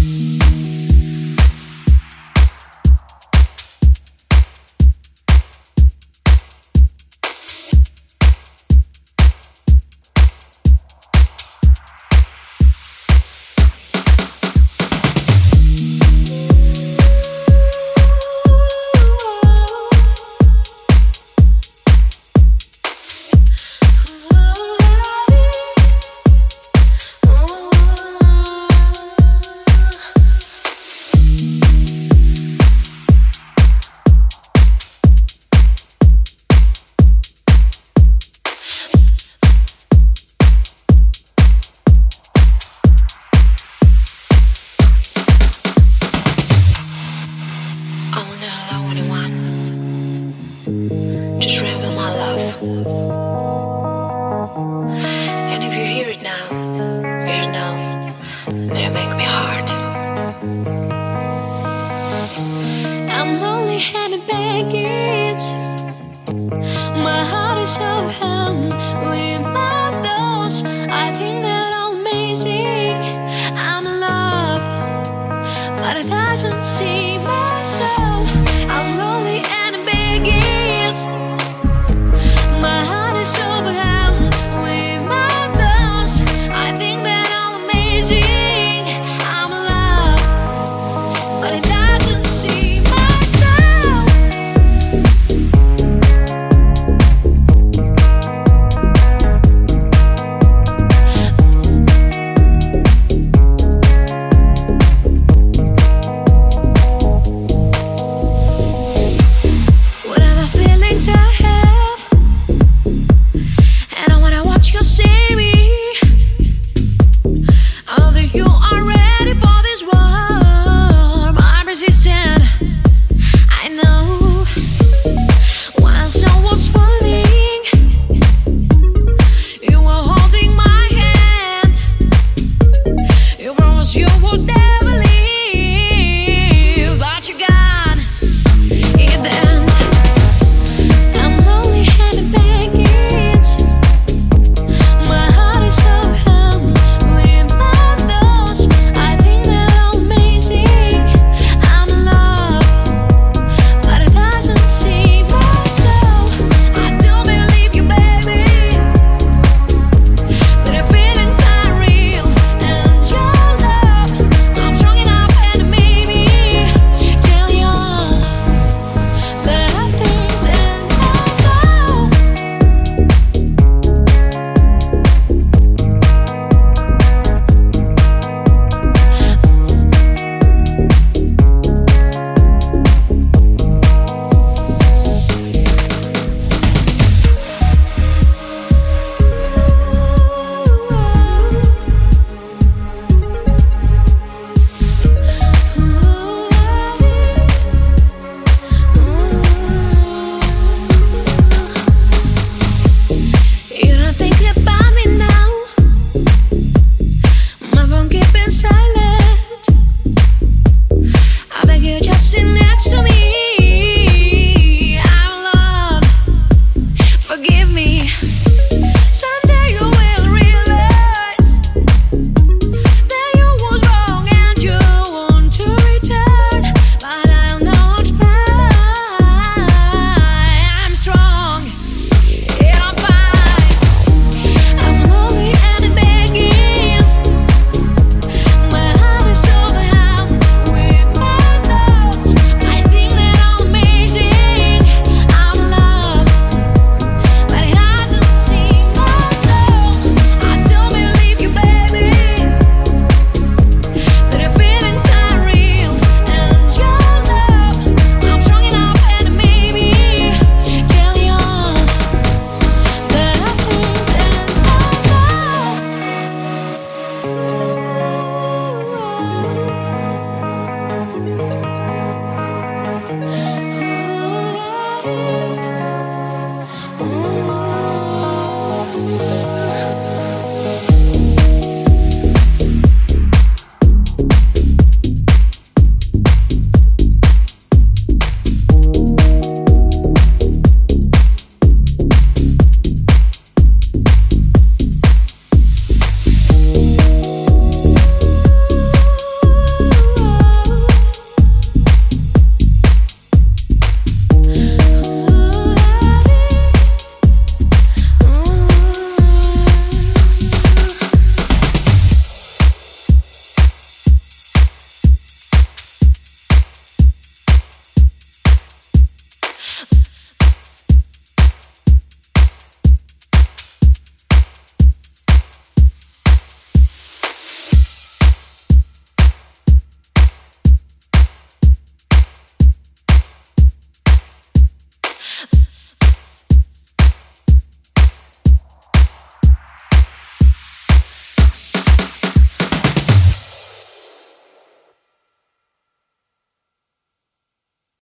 I And if you hear it now, you should know it make me hard. I'm lonely and baggage. My heart is overwhelmed with my thoughts. I think that I'm amazing. I'm in love, but it doesn't see myself. you will never